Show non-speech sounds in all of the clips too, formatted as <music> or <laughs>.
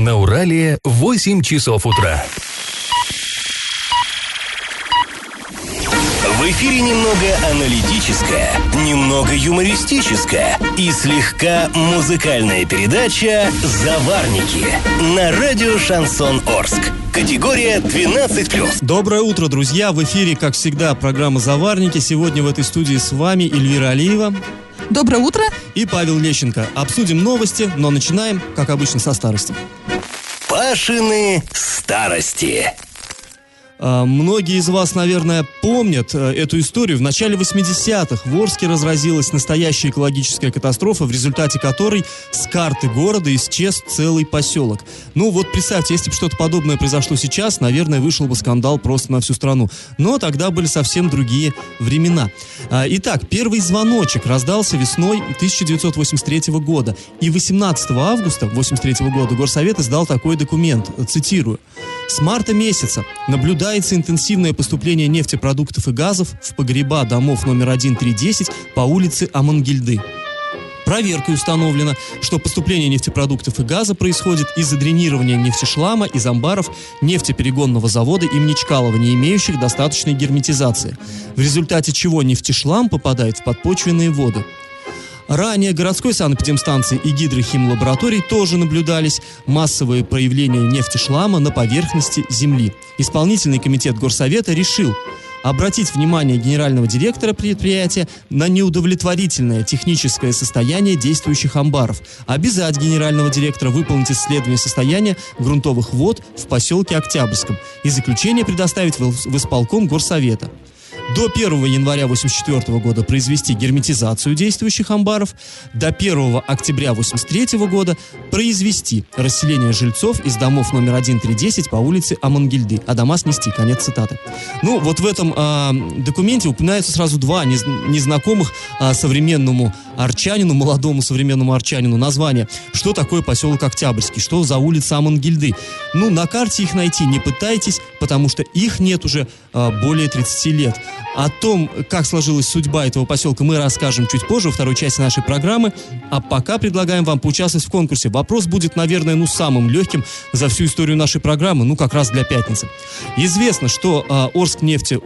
На Урале 8 часов утра. В эфире немного аналитическая, немного юмористическая и слегка музыкальная передача «Заварники» на радио «Шансон Орск». Категория 12+. Доброе утро, друзья! В эфире, как всегда, программа «Заварники». Сегодня в этой студии с вами Эльвира Алиева Доброе утро. и Павел Лещенко. Обсудим новости, но начинаем, как обычно, со старости. Пашины старости. А, Многие из вас, наверное, помнят э, эту историю. В начале 80-х в Орске разразилась настоящая экологическая катастрофа, в результате которой с карты города исчез целый поселок. Ну вот представьте, если бы что-то подобное произошло сейчас, наверное, вышел бы скандал просто на всю страну. Но тогда были совсем другие времена. А, Итак, первый звоночек раздался весной 1983 года. И 18 августа 1983 года Горсовет издал такой документ, цитирую. С марта месяца наблюдается интенсивное поступление нефтепродуктов и газов в погреба домов номер 1-3-10 по улице Амангельды. Проверкой установлено, что поступление нефтепродуктов и газа происходит из-за дренирования нефтешлама из амбаров нефтеперегонного завода имени Чкалова, не имеющих достаточной герметизации, в результате чего нефтешлам попадает в подпочвенные воды. Ранее городской санэпидемстанции и гидрохимлабораторий тоже наблюдались. Массовые проявления нефтешлама на поверхности Земли. Исполнительный комитет Горсовета решил обратить внимание генерального директора предприятия на неудовлетворительное техническое состояние действующих амбаров, обязать генерального директора выполнить исследование состояния грунтовых вод в поселке Октябрьском и заключение предоставить в исполком Горсовета до 1 января 1984 года произвести герметизацию действующих амбаров, до 1 октября 1983 года произвести расселение жильцов из домов номер 1-3-10 по улице Амангельды, а дома снести. Конец цитаты. Ну, вот в этом а, документе упоминаются сразу два нез- незнакомых а, современному арчанину, молодому современному арчанину названия. Что такое поселок Октябрьский? Что за улица Амангельды? Ну, на карте их найти не пытайтесь, потому что их нет уже а, более 30 лет. О том, как сложилась судьба этого поселка, мы расскажем чуть позже, во второй части нашей программы. А пока предлагаем вам поучаствовать в конкурсе. Вопрос будет, наверное, ну, самым легким за всю историю нашей программы, ну, как раз для пятницы. Известно, что а, Орск нефти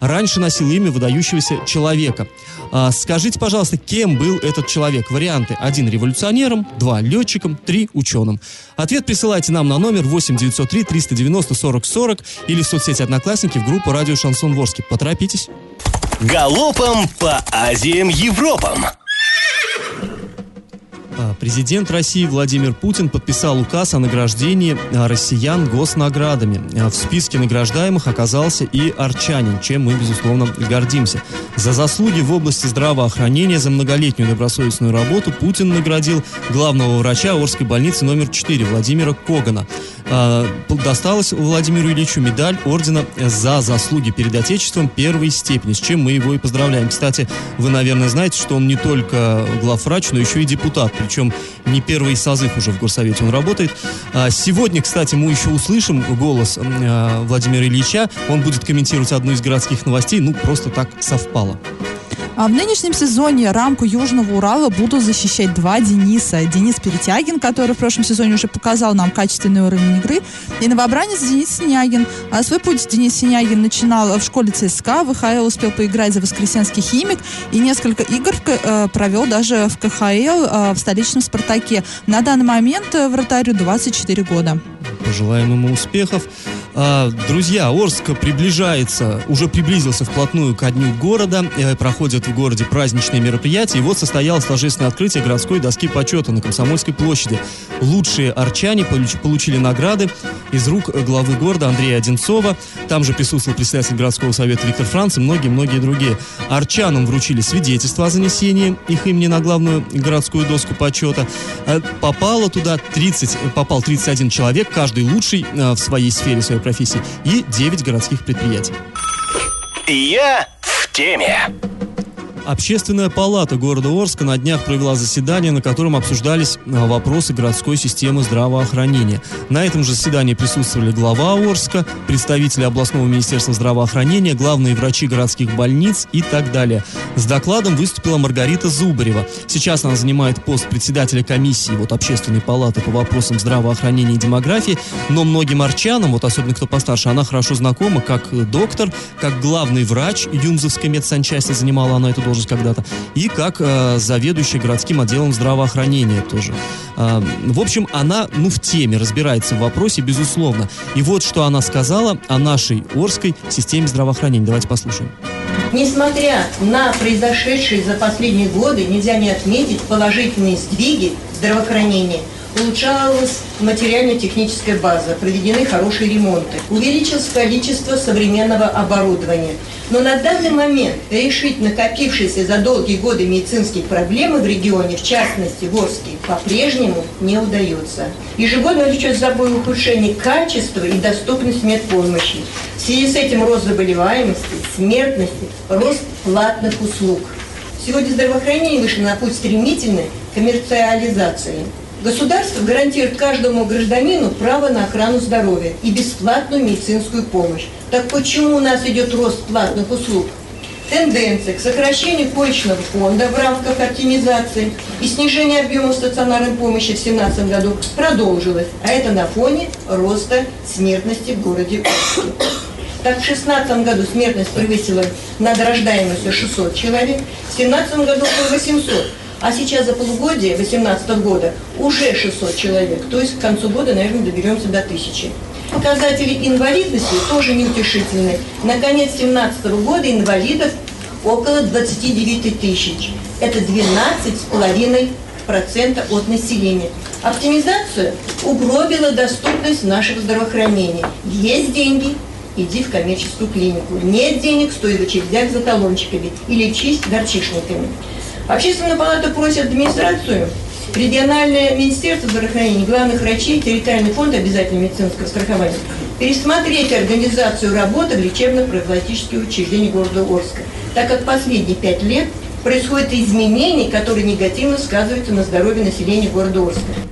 раньше носил имя выдающегося человека. А, скажите, пожалуйста, кем был этот человек? Варианты. Один революционером, два летчиком, три ученым. Ответ присылайте нам на номер 8 903 390 40 40 или в соцсети Одноклассники в группу Радио Шансон Ворске. Поторопитесь. Галопом по Азиям Европам. А, Президент России Владимир Путин подписал указ о награждении а, россиян госнаградами. А, В списке награждаемых оказался и арчанин, чем мы, безусловно, гордимся. За заслуги в области здравоохранения за многолетнюю добросовестную работу Путин наградил главного врача Орской больницы номер 4 Владимира Когана. А, Досталась Владимиру Ильичу медаль ордена за заслуги перед Отечеством первой степени, с чем мы его и поздравляем. Кстати, вы, наверное, знаете, что он не только главврач, но еще и депутат, причем не первый созыв уже в Горсовете он работает. А, Сегодня, кстати, мы еще услышим голос а, Владимира Ильича, он будет комментировать одну из городских новостей, ну, просто так совпало. А в нынешнем сезоне рамку Южного Урала будут защищать два Дениса. Денис Перетягин, который в прошлом сезоне уже показал нам качественный уровень игры, и новобранец Денис Синягин. А свой путь Денис Синягин начинал в школе ЦСКА, в ВХЛ успел поиграть за Воскресенский химик и несколько игр в э, провел даже в КХЛ э, в столичном Спартаке. На данный момент э, вратарю 24 года. Пожелаем ему успехов. А, Друзья, Орск приближается, уже приблизился вплотную ко дню города. Э, Проходят в городе праздничные мероприятия. И вот состоялось торжественное открытие городской доски почета на Комсомольской площади. Лучшие арчане получ- получили награды из рук главы города Андрея Одинцова. Там же присутствовал председатель городского совета Виктор Франц и многие-многие другие. Арчанам вручили свидетельство о занесении их имени на главную городскую доску почета. Э, Попало туда 30, попал 31 человек, каждый лучший э, в своей сфере, своей профессии, и 9 городских предприятий. Я в теме. Общественная палата города Орска на днях провела заседание, на котором обсуждались а, вопросы городской системы здравоохранения. На этом же заседании присутствовали глава Орска, представители областного министерства здравоохранения, главные врачи городских больниц и так далее. С докладом выступила Маргарита Зубарева. Сейчас она занимает пост председателя комиссии вот, общественной палаты по вопросам здравоохранения и демографии, но многим арчанам, вот особенно кто постарше, она хорошо знакома как доктор, как главный врач Юмзовской медсанчасти, занимала она эту должность должность когда-то, и как э, заведующий городским отделом здравоохранения тоже. Э, в общем, она, ну, в теме, разбирается в вопросе, безусловно. И вот что она сказала о нашей Орской системе здравоохранения. Давайте послушаем. Несмотря на произошедшие за последние годы, нельзя не отметить положительные сдвиги здравоохранения – улучшалась материально-техническая база, проведены хорошие ремонты, увеличилось количество современного оборудования. Но на данный момент решить накопившиеся за долгие годы медицинские проблемы в регионе, в частности в Орске, по-прежнему не удается. Ежегодно влечет за ухудшение качества и доступности медпомощи. В связи с этим рост заболеваемости, смертности, рост платных услуг. Сегодня здравоохранение вышло на путь стремительной коммерциализации. Государство гарантирует каждому гражданину право на охрану здоровья и бесплатную медицинскую помощь. Так почему у нас идет рост платных услуг? Тенденция к сокращению коечного фонда в рамках оптимизации и снижения объема стационарной помощи в 2017 году продолжилась, а это на фоне роста смертности в городе Орске. Так, в 2016 году смертность превысила над рождаемостью 600 человек, в 2017 году около 800 а сейчас за полугодие 2018 года уже 600 человек. То есть к концу года, наверное, доберемся до 1000. Показатели инвалидности тоже неутешительны. На конец 2017 года инвалидов около 29 тысяч. Это 12,5% от населения. Оптимизация угробила доступность нашего здравоохранения. Есть деньги, иди в коммерческую клинику. Нет денег, стой в очередях за талончиками и лечись горчишниками. Общественная палата просит администрацию, региональное министерство здравоохранения, главных врачей, территориальный фонд обязательного медицинского страхования пересмотреть организацию работы в лечебно-профилактических учреждениях города Орска, так как последние пять лет происходят изменения, которые негативно сказываются на здоровье населения города Орска.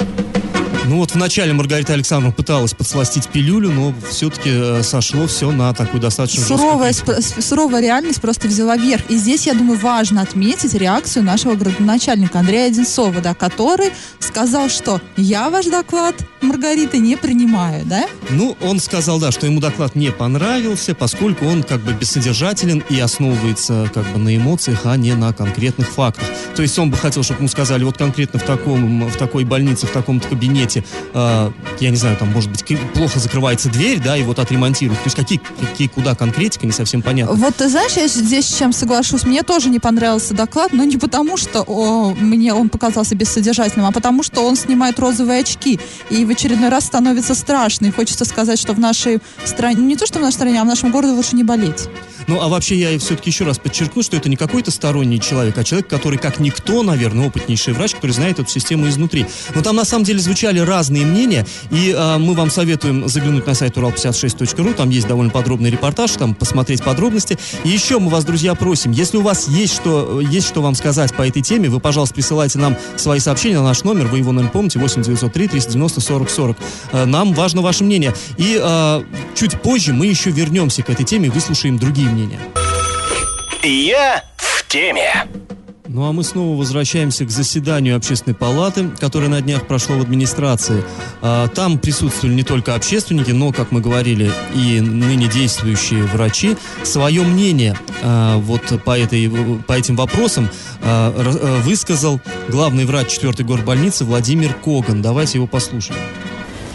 Ну вот вначале Маргарита Александровна пыталась подсластить пилюлю, но все-таки э, сошло все на такую достаточно суровая, суровая реальность просто взяла верх. И здесь, я думаю, важно отметить реакцию нашего градоначальника Андрея Одинцова, да, который сказал, что я ваш доклад, Маргарита, не принимаю, да? Ну, он сказал, да, что ему доклад не понравился, поскольку он как бы бессодержателен и основывается как бы на эмоциях, а не на конкретных фактах. То есть он бы хотел, чтобы ему сказали, вот конкретно в, таком, в такой больнице, в таком-то кабинете э, я не знаю, там, может быть, плохо закрывается дверь, да, и вот отремонтируют. То есть какие, какие куда конкретика, не совсем понятно. Вот ты знаешь, я здесь с чем соглашусь. Мне тоже не понравился доклад, но не потому, что о, мне он показался бессодержательным, а потому, что он снимает розовые очки. И в очередной раз становится страшно. И хочется сказать, что в нашей стране, не то, что в нашей стране, а в нашем городе лучше не болеть. Ну, а вообще я все-таки еще раз подчеркну, что это не какой-то сторонний человек, а человек, который, как никто, наверное, опытнейший врач, который знает эту систему изнутри. Но там, на самом деле, звучали разные мнения, и э, мы вам советуем заглянуть на сайт урал56.ру, там есть довольно подробный репортаж, там посмотреть подробности. И еще мы вас, друзья, просим, если у вас есть что, есть что вам сказать по этой теме, вы, пожалуйста, присылайте нам свои сообщения на наш номер, вы его, наверное, помните, 8903 390 40 40. Э, нам важно ваше мнение. И э, чуть позже мы еще вернемся к этой теме и выслушаем другие мнения мнение. Я в теме. Ну а мы снова возвращаемся к заседанию общественной палаты, которое на днях прошло в администрации. А, там присутствовали не только общественники, но, как мы говорили, и ныне действующие врачи. Свое мнение а, вот по, этой, по этим вопросам а, высказал главный врач 4-й горбольницы Владимир Коган. Давайте его послушаем.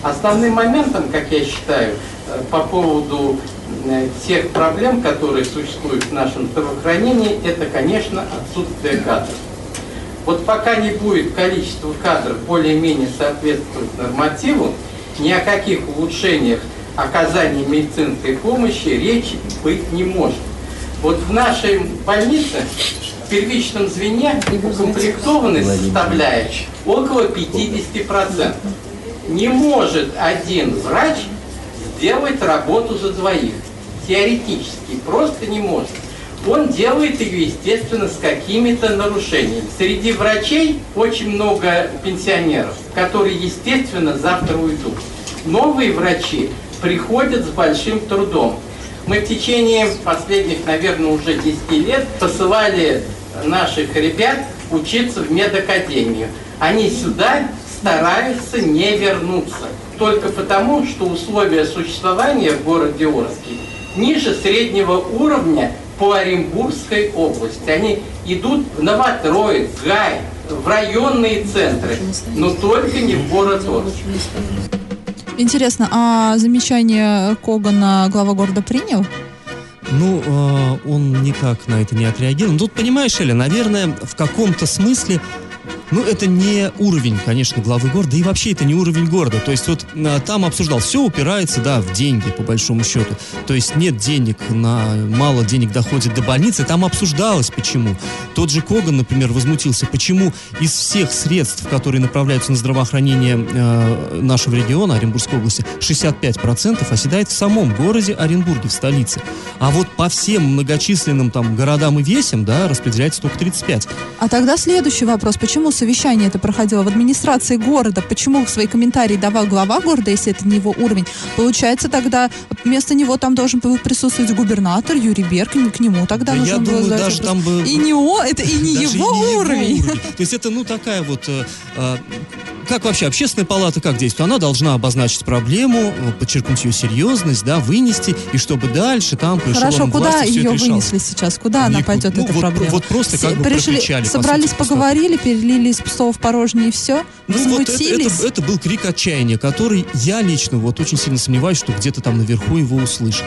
Основным моментом, как я считаю, э, по поводу тех проблем, которые существуют в нашем здравоохранении, это, конечно, отсутствие кадров. Вот пока не будет количество кадров более-менее соответствовать нормативу, ни о каких улучшениях оказания медицинской помощи речи быть не может. Вот в нашей больнице в первичном звене укомплектованность составляет около 50%. Не может один врач сделать работу за двоих теоретически просто не может. он делает ее, естественно, с какими-то нарушениями. Среди врачей очень много пенсионеров, которые, естественно, завтра уйдут. Новые врачи приходят с большим трудом. Мы в течение последних, наверное, уже 10 лет посылали наших ребят учиться в медакадемию. Они сюда стараются не вернуться. Только потому, что условия существования в городе Орске ниже среднего уровня по Оренбургской области. Они идут в Новотроиц, Гай, в районные центры, но только не в город Орск. Интересно, а замечание Когана глава города принял? Ну, э, он никак на это не отреагировал. Ну, тут, понимаешь, Эля, наверное, в каком-то смысле ну, это не уровень, конечно, главы города, и вообще это не уровень города. То есть вот а, там обсуждал, все упирается, да, в деньги, по большому счету. То есть нет денег, на мало денег доходит до больницы, там обсуждалось почему. Тот же Коган, например, возмутился, почему из всех средств, которые направляются на здравоохранение э, нашего региона, Оренбургской области, 65% оседает в самом городе Оренбурге, в столице. А вот по всем многочисленным там городам и весям, да, распределяется только 35. А тогда следующий вопрос. Почему совещание это проходило в администрации города? Почему свои комментарии давал глава города, если это не его уровень? Получается, тогда вместо него там должен был присутствовать губернатор Юрий Берг, к нему тогда Да нужно я было думаю, даже там бы- И не он, это и не его и не уровень. То есть это, ну, такая вот... э, э, как вообще общественная палата как действует? Она должна обозначить проблему, подчеркнуть ее серьезность, да, вынести, и чтобы дальше там по Хорошо, куда ее вынесли сейчас? Куда она Никуда. пойдет, Ну, эта вот- проблема? вот просто Все как бы пришли, прокричали, по собрались, сути, поговорили, перелили из пустого в порожнее и все? Ну вот это, это, это был крик отчаяния, который я лично вот очень сильно сомневаюсь, что где-то там наверху его услышат.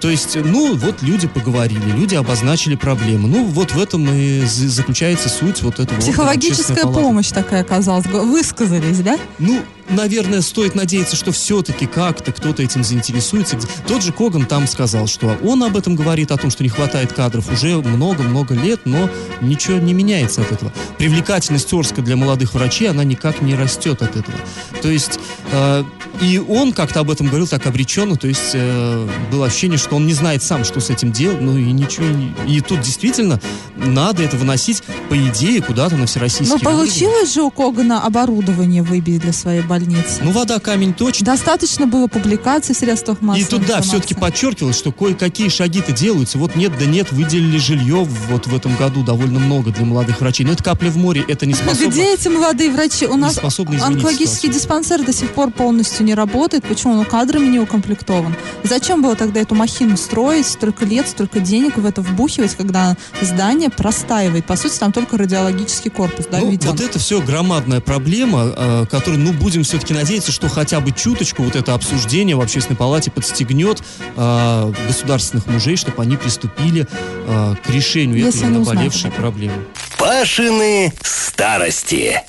То есть, ну, вот люди поговорили, люди обозначили проблемы. Ну, вот в этом и заключается суть вот этого. органа Психологическая палаты. помощь такая оказалась. Высказались, да? Ну, наверное, стоит надеяться, что все-таки как-то кто-то этим заинтересуется. Тот же Коган там сказал, что он об этом говорит, о том, что не хватает кадров уже много-много лет, но ничего не меняется от этого. Привлекательность Орска для молодых врачей, она никак не растет от этого. То есть, э, и он как-то об этом говорил так обреченно, то есть э, было ощущение, что он не знает сам, что с этим делать, ну и ничего. не- И тут действительно надо это выносить, по идее, куда-то на всероссийский Но уровень. Получилось же у Когана оборудование выбить для своей больницы. Ну, вода камень точно. Достаточно было публикаций в средствах массовой И тут, да, информации. все-таки подчеркивалось, что кое-какие шаги-то делаются. Вот нет, да нет, выделили жилье вот в этом году довольно много для молодых врачей. Но это капля в море, это не способно... Где эти молодые врачи? У нас онкологический ситуацию. диспансер до сих пор полностью не работает. Почему? Он кадрами не укомплектован. Зачем было тогда эту махину строить, столько лет, столько денег в это вбухивать, когда здание простаивает? По сути, там только радиологический корпус, да, Ну, введен. вот это все громадная проблема, э, которую, ну, будем все-таки надеяться, что хотя бы чуточку вот это обсуждение в общественной палате подстегнет э, государственных мужей, чтобы они приступили э, к решению Если этой наболевшей проблемы. Пашины старости.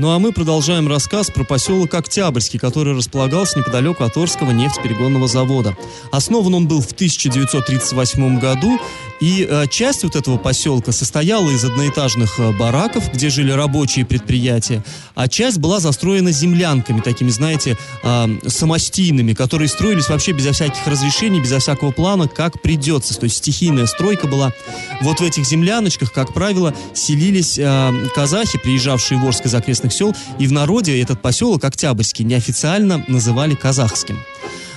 Ну а мы продолжаем рассказ про поселок Октябрьский, который располагался неподалеку от Орского нефтеперегонного завода. Основан он был в 1938 году, и э, часть вот этого поселка состояла из одноэтажных э, бараков, где жили рабочие предприятия, а часть была застроена землянками, такими, знаете, э, самостийными, которые строились вообще безо всяких разрешений, безо всякого плана, как придется. То есть стихийная стройка была. Вот в этих земляночках, как правило, селились э, казахи, приезжавшие в Орск из окрестных сел, и в народе этот поселок Октябрьский неофициально называли казахским.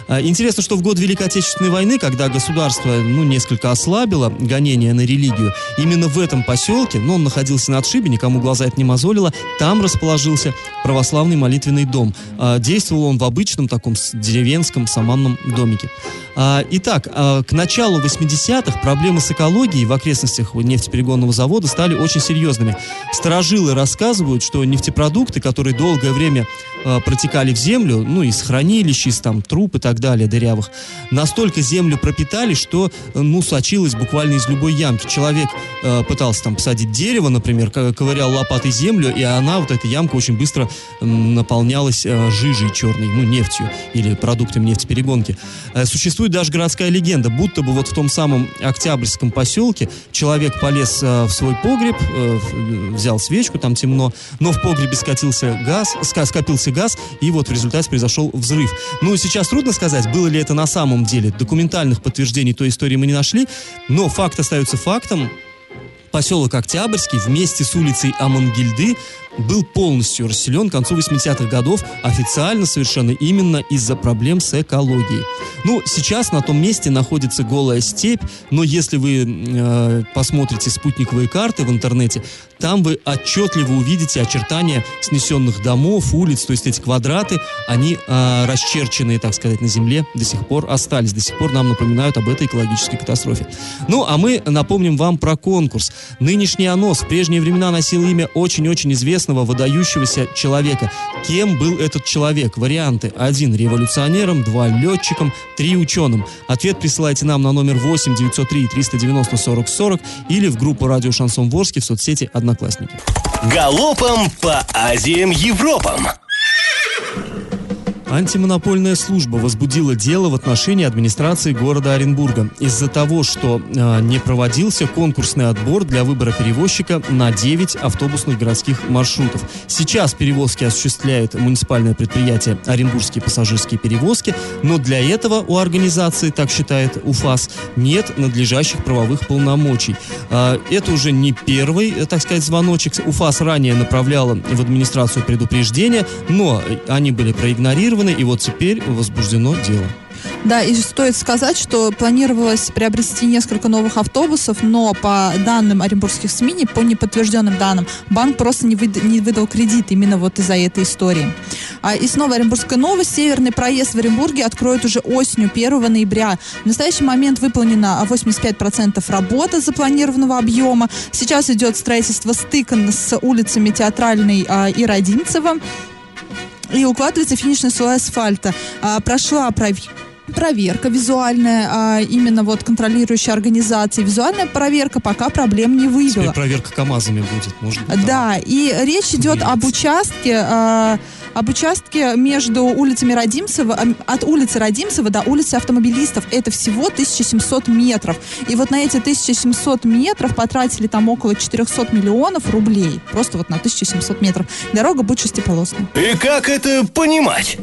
А, Интересно, что в год Великой Отечественной войны, когда государство, ну, несколько ослабило гонение на религию, именно в этом поселке, ну, он находился на отшибе, никому глаза это не мозолило, там расположился православный молитвенный дом. А, Действовал он в обычном таком деревенском саманном домике. А, Итак, к началу 80-х проблемы с экологией в окрестностях нефтеперегонного завода стали очень серьезными. Старожилы рассказывают, что нефтепродукты, которые долгое время протекали в землю, ну, из хранилищ, из там труб и так далее, дырявых, настолько землю пропитали, что, э, ну, сочилось буквально из любой ямки. Человек э, пытался там посадить дерево, например, ко- ковырял лопатой землю, и она, вот эта ямка, очень быстро наполнялась э, жижей черной, ну, нефтью или продуктами нефтеперегонки. Э, Существует даже городская легенда, будто бы вот в том самом Октябрьском поселке человек полез э, в свой погреб, э, в- взял свечку, там темно, но в погребе скатился газ, скопился газ, и вот в результате произошел взрыв. Ну, сейчас трудно сказать, сказать, было ли это на самом деле. Документальных подтверждений той истории мы не нашли, но факт остается фактом. Поселок Октябрьский вместе с улицей Амангильды был полностью расселен к концу 80-х годов, официально совершенно именно из-за проблем с экологией. Ну, сейчас на том месте находится голая степь, но если вы э, посмотрите спутниковые карты в интернете, там вы отчетливо увидите очертания снесенных домов, улиц, то есть эти квадраты, они э, расчерченные, так сказать, на земле до сих пор остались, до сих пор нам напоминают об этой экологической катастрофе. Ну, а мы напомним вам про конкурс. Нынешний АНОС в прежние времена носил имя очень-очень известного, выдающегося человека. Кем был этот человек? Варианты. Один революционером, два летчиком, три ученым. Ответ присылайте нам на номер 8 903 390 40 40 или в группу «Радио Шансон Ворске» в соцсети «Одноклассники». Галопом по Азиям Европам. Антимонопольная служба возбудила дело в отношении администрации города Оренбурга из-за того, что э, не проводился конкурсный отбор для выбора перевозчика на 9 автобусных городских маршрутов. Сейчас перевозки осуществляет муниципальное предприятие Оренбургские пассажирские перевозки, но для этого у организации, так считает УФАС, нет надлежащих правовых полномочий. Э, это уже не первый, э, так сказать, звоночек. УФАС ранее направляла в администрацию предупреждения, но они были проигнорированы, и вот теперь возбуждено дело. Да, и стоит сказать, что планировалось приобрести несколько новых автобусов, но по данным оренбургских СМИ, по неподтвержденным данным, банк просто не, выд- не выдал кредит именно вот из-за этой истории. А, и снова оренбургская новость. Северный проезд в Оренбурге откроют уже осенью, 1 ноября. В настоящий момент выполнено 85% работы запланированного объема. Сейчас идет строительство стыка с улицами Театральной а, и Родимцева и укладывается финишный слой асфальта. А, прошла проверка проверка визуальная, а, именно вот контролирующая организации. Визуальная проверка пока проблем не Теперь выявила. проверка КАМАЗами будет, может быть. Да, и речь идет об Двигаться. участке, а, об участке между улицами Родимцева, от улицы Родимцева до улицы автомобилистов. Это всего 1700 метров. И вот на эти 1700 метров потратили там около 400 миллионов рублей. Просто вот на 1700 метров. Дорога будет шестиполосной. И как это понимать?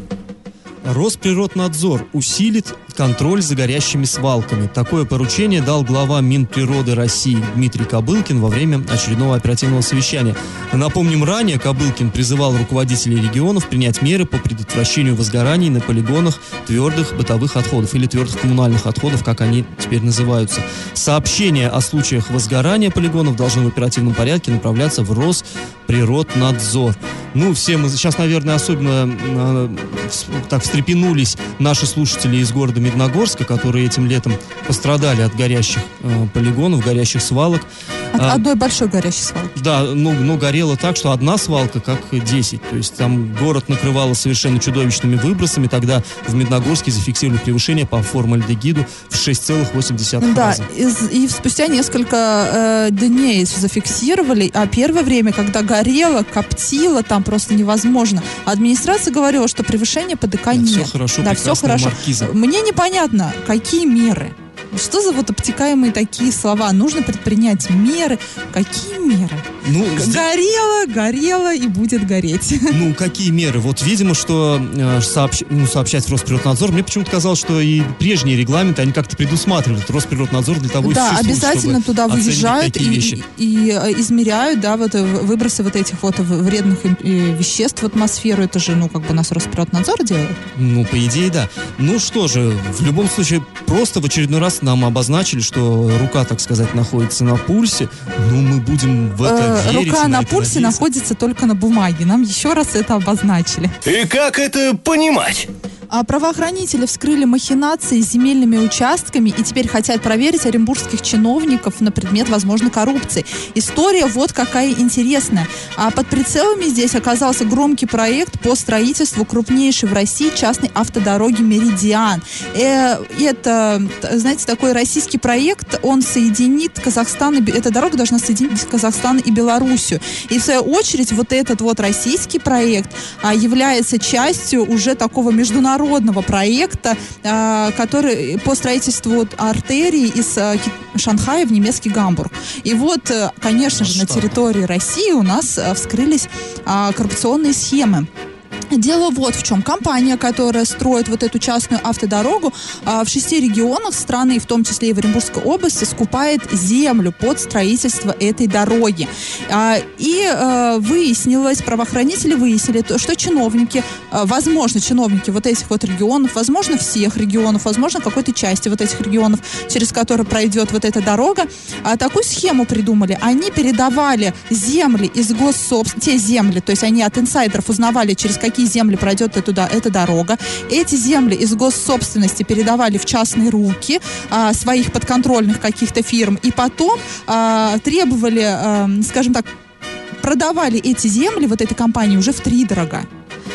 Росприроднадзор усилит контроль за горящими свалками. Такое поручение дал глава Минприроды России Дмитрий Кобылкин во время очередного оперативного совещания. Напомним, ранее Кобылкин призывал руководителей регионов принять меры по предотвращению возгораний на полигонах твердых бытовых отходов или твердых коммунальных отходов, как они теперь называются. Сообщения о случаях возгорания полигонов должны в оперативном порядке направляться в Росприроднадзор. Ну, все мы сейчас, наверное, особенно э, так встрепенулись наши слушатели из города Медногорска, которые этим летом пострадали от горящих э, полигонов, горящих свалок. От А, одной большой горящей свалки. да, ну, но горело так, что одна свалка как 10. То есть там город накрывало совершенно чудовищными выбросами. Тогда в Медногорске зафиксировали превышение по формальдегиду в 6,8 Да, раза. из- и спустя несколько э, дней зафиксировали, а первое время, когда горело, коптило, там просто невозможно. Администрация говорила, что превышения ПДК Да, нет. всё хорошо, да, все хорошо. маркиза. Мне непонятно, какие меры. Что за вот обтекаемые такие слова? Нужно предпринять меры. Какие меры? Ну, Горело, горело и будет гореть. <laughs> Ну, какие меры? Вот, видимо, что э, сообщ- ну, сообщать в Росприроднадзор, мне почему-то казалось, что и прежние регламенты, они как-то предусматривают. Росприроднадзор для того Да, обязательно туда выезжают и, вещи. и- э, измеряют, да, вот э, выбросы вот этих вот вредных э, веществ в атмосферу. Это же, ну, как бы нас Росприроднадзор делает. Ну, по идее, да. Ну что же, в любом случае, просто в очередной раз нам обозначили, что рука, так сказать, находится на пульсе. Ну, мы будем в это. Рука на пульсе надеяться. находится только на бумаге. Нам еще раз это обозначили. И как это понимать? А правоохранители вскрыли махинации с земельными участками и теперь хотят проверить оренбургских чиновников на предмет возможной коррупции. История вот какая интересная. А под прицелами здесь оказался громкий проект по строительству крупнейшей в России частной автодороги «Меридиан». Э, это, знаете, такой российский проект, он соединит Казахстан, и, эта дорога должна соединить Казахстан и Белоруссию. И в свою очередь вот этот вот российский проект а, является частью уже такого международного проекта, а, который по строительству артерии из а, Шанхая в немецкий Гамбург. И вот, э, конечно же, на территории России у нас а, вскрылись а, коррупционные схемы. Дело вот в чем. Компания, которая строит вот эту частную автодорогу, а, в шести регионах страны, в том числе и в Оренбургской области, скупает землю под строительство этой дороги. А, и а, выяснилось, правоохранители выяснили, то, что чиновники, а, возможно, чиновники вот этих вот регионов, возможно, всех регионов, возможно, какой-то части вот этих регионов, через которые пройдет вот эта дорога, а, такую схему придумали. Они передавали земли из госсобственности, те земли, то есть они от инсайдеров узнавали, через какие земли пройдет эта, эта дорога. Эти земли из госсобственности передавали в частные руки а, своих подконтрольных каких-то фирм, и потом а, требовали, а, скажем так, продавали эти земли вот этой компании уже в три дорога.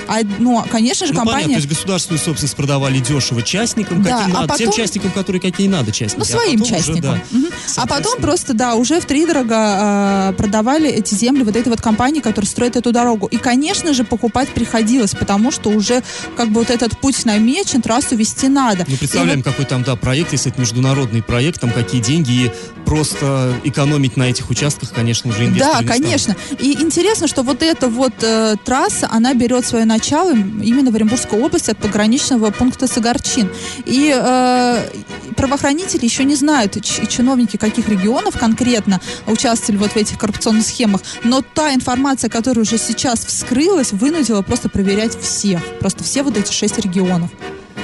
А, ну, конечно же, Ну, компания... понятно, то есть государственную собственность продавали дешево частникам, Да, каким а надо, тем потом- частникам, которые какие надо частники. Ну, а своим уже, частникам. да, Мгм. А потом просто, да, уже в три продавали эти земли вот этой вот компании, которая строит эту дорогу. И, конечно же, покупать приходилось, потому что уже как бы вот этот путь намечен, трассу вести надо. Ну, И представляем, вот- какой там, да, проект, если это международный проект, там какие деньги, и просто экономить на этих участках, конечно, уже инвесторы Да, конечно. И интересно, что вот эта вот э, трасса, она берет свое начало именно в Оренбургской области от пограничного пункта Сагарчин. И э, правоохранители еще не знают, чиновники каких регионов конкретно участвовали вот в этих коррупционных схемах, но та информация, которая уже сейчас вскрылась, вынудила просто проверять всех. Просто все вот эти шесть регионов.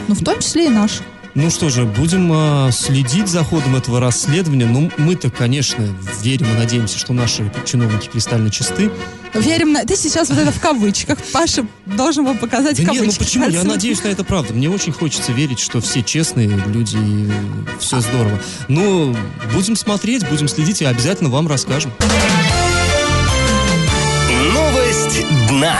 Ну, в том числе и наш. Ну что же, будем а, следить за ходом этого расследования. Ну, мы-то, конечно, верим и надеемся, что наши чиновники кристально чисты. Верим на... Ты сейчас вот это в кавычках. Паша должен вам показать Да нет, кавычки. ну почему? Я надеюсь на это правда. Мне очень хочется верить, что все честные люди и все здорово. Ну, будем смотреть, будем следить и обязательно вам расскажем. Новость дна.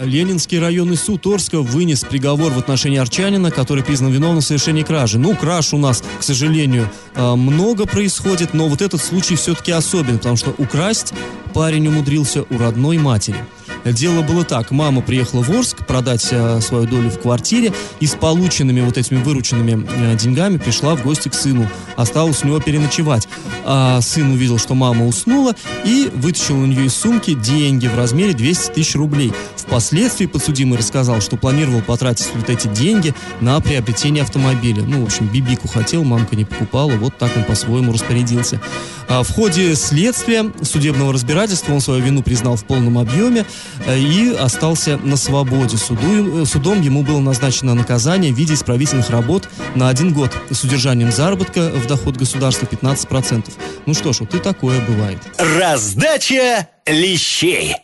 Ленинский районный суд Орска вынес приговор в отношении Арчанина, который признан виновным в совершении кражи. Ну, краж у нас, к сожалению, э, много происходит, но вот этот случай все-таки особенный, потому что украсть парень умудрился у родной матери. Дело было так. Мама приехала в Орск продать э, свою долю в квартире и с полученными вот этими вырученными э, деньгами пришла в гости к сыну. Осталось у него переночевать. А сын увидел, что мама уснула и вытащил у нее из сумки деньги в размере 200 тысяч рублей. Впоследствии подсудимый рассказал, что планировал потратить вот эти деньги на приобретение автомобиля. Ну, в общем, бибику хотел, мамка не покупала, вот так он по-своему распорядился. А в ходе следствия судебного разбирательства он свою вину признал в полном объеме и остался на свободе. Суду, э, судом ему было назначено наказание в виде исправительных работ на один год с удержанием заработка в доход государства 15%. Ну что ж, вот и такое бывает. Раздача лещей.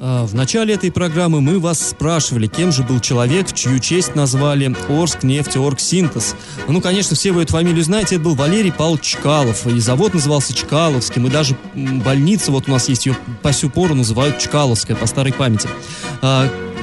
А, В начале этой программы мы вас спрашивали, кем же был человек, в чью честь назвали Орск нефтеоргсинтез. Ну, конечно, все вы эту фамилию знаете, это был Валерий Павлович Чкалов. И завод назывался Чкаловским, и даже больница, вот у нас есть ее по сю пору называют Чкаловская, по старой памяти.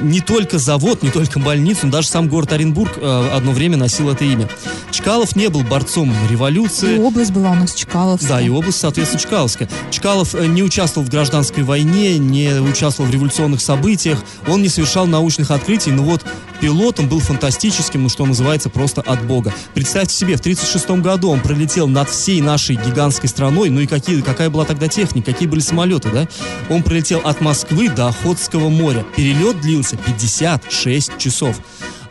Не только завод, не только больницу, но даже сам город Оренбург а, одно время носил это имя. Чкалов не был борцом революции. И область была у нас Чкаловская. Да, и область, соответственно, Чкаловская. Чкалов э, не участвовал в гражданской войне, не участвовал в революционных событиях, он не совершал научных открытий, но вот пилотом был фантастическим, ну что называется, просто от бога. Представьте себе, в 1936 году он пролетел над всей нашей гигантской страной, ну и какие, какая была тогда техника, какие были самолеты, да? Он пролетел от Москвы до Охотского моря. Перелет длился 56 часов.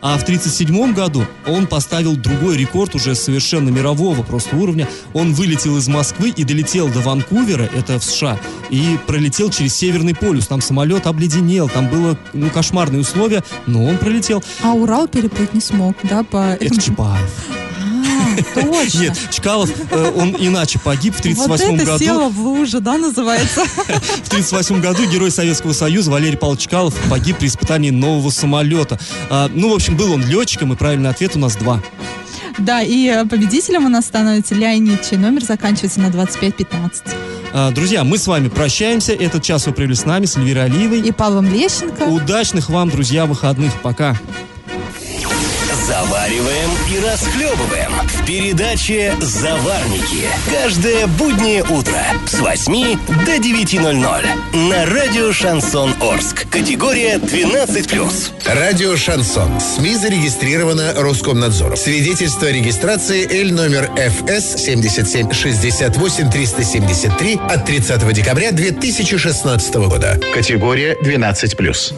А в 1937 году он поставил другой рекорд уже совершенно мирового просто уровня. Он вылетел из Москвы и долетел до Ванкувера, это в США, и пролетел через Северный полюс. Там самолет обледенел, там было ну, кошмарные условия, но он пролетел. А Урал переплыть не смог, да, по... Это Чапаев. Точно. Нет, Чкалов, э, он иначе погиб в вот 1938 это году. села в луже, да, называется? <laughs> В 1938 году герой Советского Союза Валерий Павлович Чкалов погиб при испытании нового самолета. А, ну, в общем, был он летчиком, и правильный ответ у нас два. Да, и э, победителем у нас становится Леонид, чей номер заканчивается на 2515. А, Друзья, мы с вами прощаемся. Этот час вы провели с нами, с Эльвирой Алиевой. И Павлом Лещенко. Удачных вам, друзья, выходных. Пока. Завариваем и расхлебываем в передаче «Заварники». Каждое буднее утро с 8 до 9.00 на радио «Шансон Орск». Категория 12+. Радио «Шансон». СМИ зарегистрировано Роскомнадзором. Свидетельство о регистрации Л номер ФС 77 68 373 от 30 декабря 2016 года. Категория 12+.